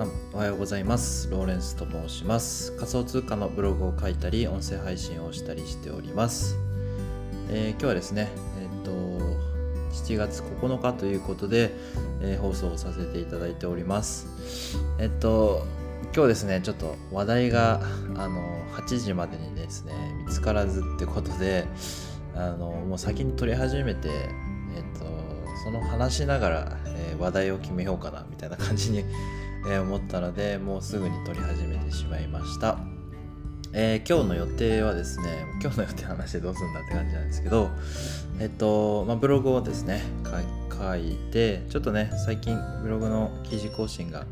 さんおはようございます。ローレンスと申します。仮想通貨のブログを書いたり音声配信をしたりしております、えー、今日はですねえっ、と7月9日ということで、えー、放送をさせていただいております。えっと今日ですねちょっと話題があの8時までにですね見つからずってことであのもう先に撮り始めてえっとその話しながら、えー、話題を決めようかなみたいな感じに、え、思ったのでもうすぐに撮り始めてしまいました、えー、今日の予定はですね今日の予定話でどうするんだって感じなんですけどえっと、まあ、ブログをですね書いてちょっとね最近ブログの記事更新が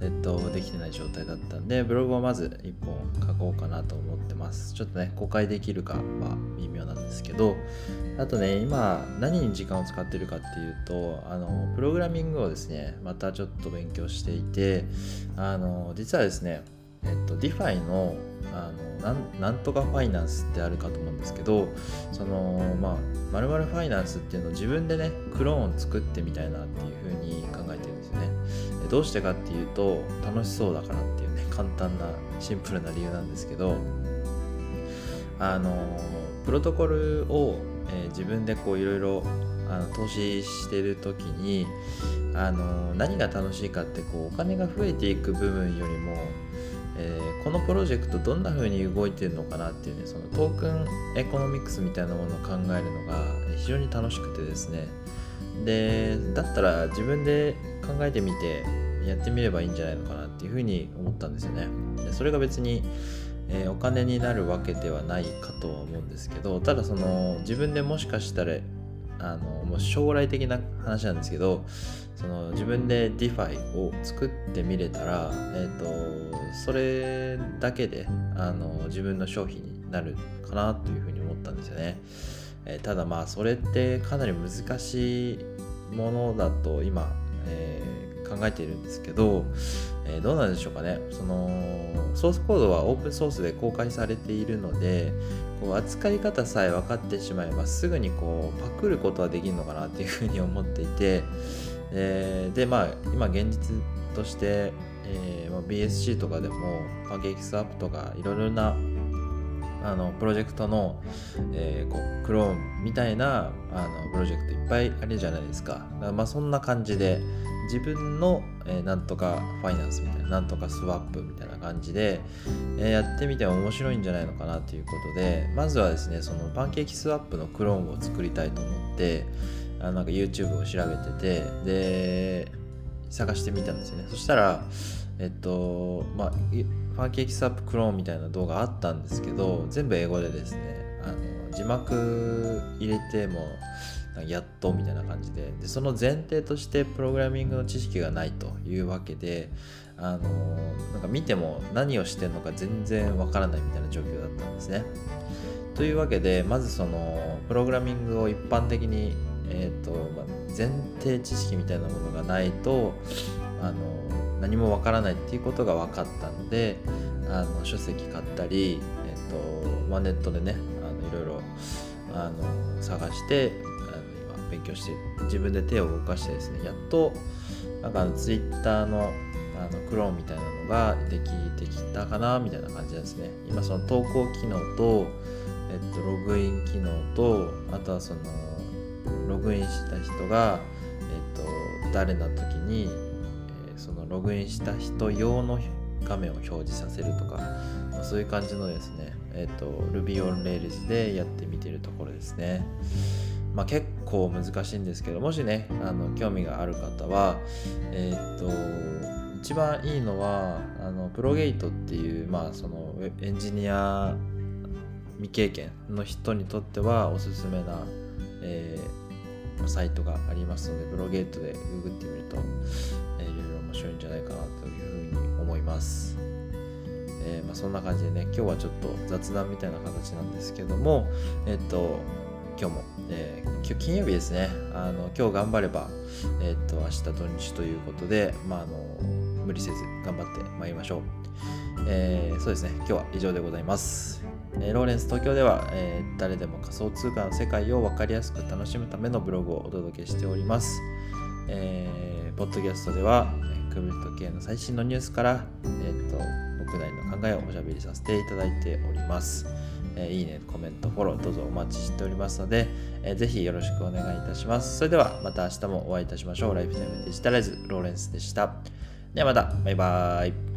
えっと、できてない状態だったんで、ブログをまず1本書こうかなと思ってます。ちょっとね、公開できるかは微妙なんですけど、あとね、今、何に時間を使ってるかっていうと、あの、プログラミングをですね、またちょっと勉強していて、あの、実はですね、えっと、DeFi のあのなんとかファイナンスってあるかと思うんですけどそのまあまるファイナンスっていうのを自分でねクローンを作ってみたいなっていうどうしてかっていうと楽しそうだからっていうね簡単なシンプルな理由なんですけどあのプロトコルを、えー、自分でこういろいろあの投資してる時にあの何が楽しいかってこうお金が増えていく部分よりも、えー、このプロジェクトどんな風に動いてるのかなっていうねそのトークンエコノミクスみたいなものを考えるのが非常に楽しくてですね。でだったら自分で考えてみてやってみればいいんじゃないのかなっていうふうに思ったんですよねでそれが別に、えー、お金になるわけではないかとは思うんですけどただその自分でもしかしたらあのもう将来的な話なんですけどその自分で DeFi を作ってみれたら、えーと、それだけであの自分の商品になるかなというふうに思ったんですよね。えー、ただまあそれってかなり難しいものだと今、えー、考えているんですけど、えー、どうなんでしょうかね。そのソースコードはオープンソースで公開されているのでこう扱い方さえ分かってしまえばすぐにこうパクることはできるのかなっていうふうに思っていて、えー、でまあ今現実として、えー、BSC とかでもパンケーキスアップとかいろいろなあのプロジェクトの、えー、こうクローンみたいなあのプロジェクトいっぱいあるじゃないですか。かまあそんな感じで自分の、えー、なんとかファイナンスみたいななんとかスワップみたいな感じで、えー、やってみても面白いんじゃないのかなということでまずはですねそのパンケーキスワップのクローンを作りたいと思ってあなんか YouTube を調べててで探してみたんですよねそしたらえっとまあパンケーキスワップクローンみたいな動画あったんですけど全部英語でですねあの字幕入れてもやっとみたいな感じででその前提としてプログラミングの知識がないというわけであのなんか見ても何をしてるのか全然わからないみたいな状況だったんですね。というわけでまずそのプログラミングを一般的に、えーとまあ、前提知識みたいなものがないとあの何もわからないっていうことが分かったのであの書籍買ったり、えーとまあ、ネットでねあのいろいろあの探してあの今勉強して自分で手を動かしてですねやっとなんかあのツイッターのあのクローンみたいなのができてきたかなみたいな感じですね。今その投稿機能と、えっと、ログイン機能とあとはそのログインした人が、えっと、誰な時に、ログインした人用の画面を表示させるとか、まあ、そういう感じのですね、えっと、Ruby on Rails でやってみてるところですね。まあ、結構難しいんですけどもしねあの興味がある方はえー、と一番いいのはあのプロゲートっていう、まあ、そのエンジニア未経験の人にとってはおすすめな、えー、サイトがありますのでプロゲートでググってみると、えー、いろいろ面白いんじゃないかなというふうに思います。えーまあ、そんな感じでね今日はちょっと雑談みたいな形なんですけどもえっ、と今日も、えー、今日金曜日ですね。あの今日頑張れば、え、っと明日土日ということで、まあ、あの無理せず頑張ってまいりましょう、えー、そうですね。今日は以上でございます、えローレンス東京では、え誰でも仮想通貨の世界を分かりやすく楽しむためのブログをお届けしております。えー、ポッドキャストでは、クリプト系の最新のニュースから、えーと、僕なりの考えをおしゃべりさせていただいております。えー、いいね、コメント、フォロー、どうぞお待ちしておりますので、えー、ぜひよろしくお願いいたします。それではまた明日もお会いいたしましょう。ライフタイムデジタライズ、ローレンスでした。ではまた、バイバーイ。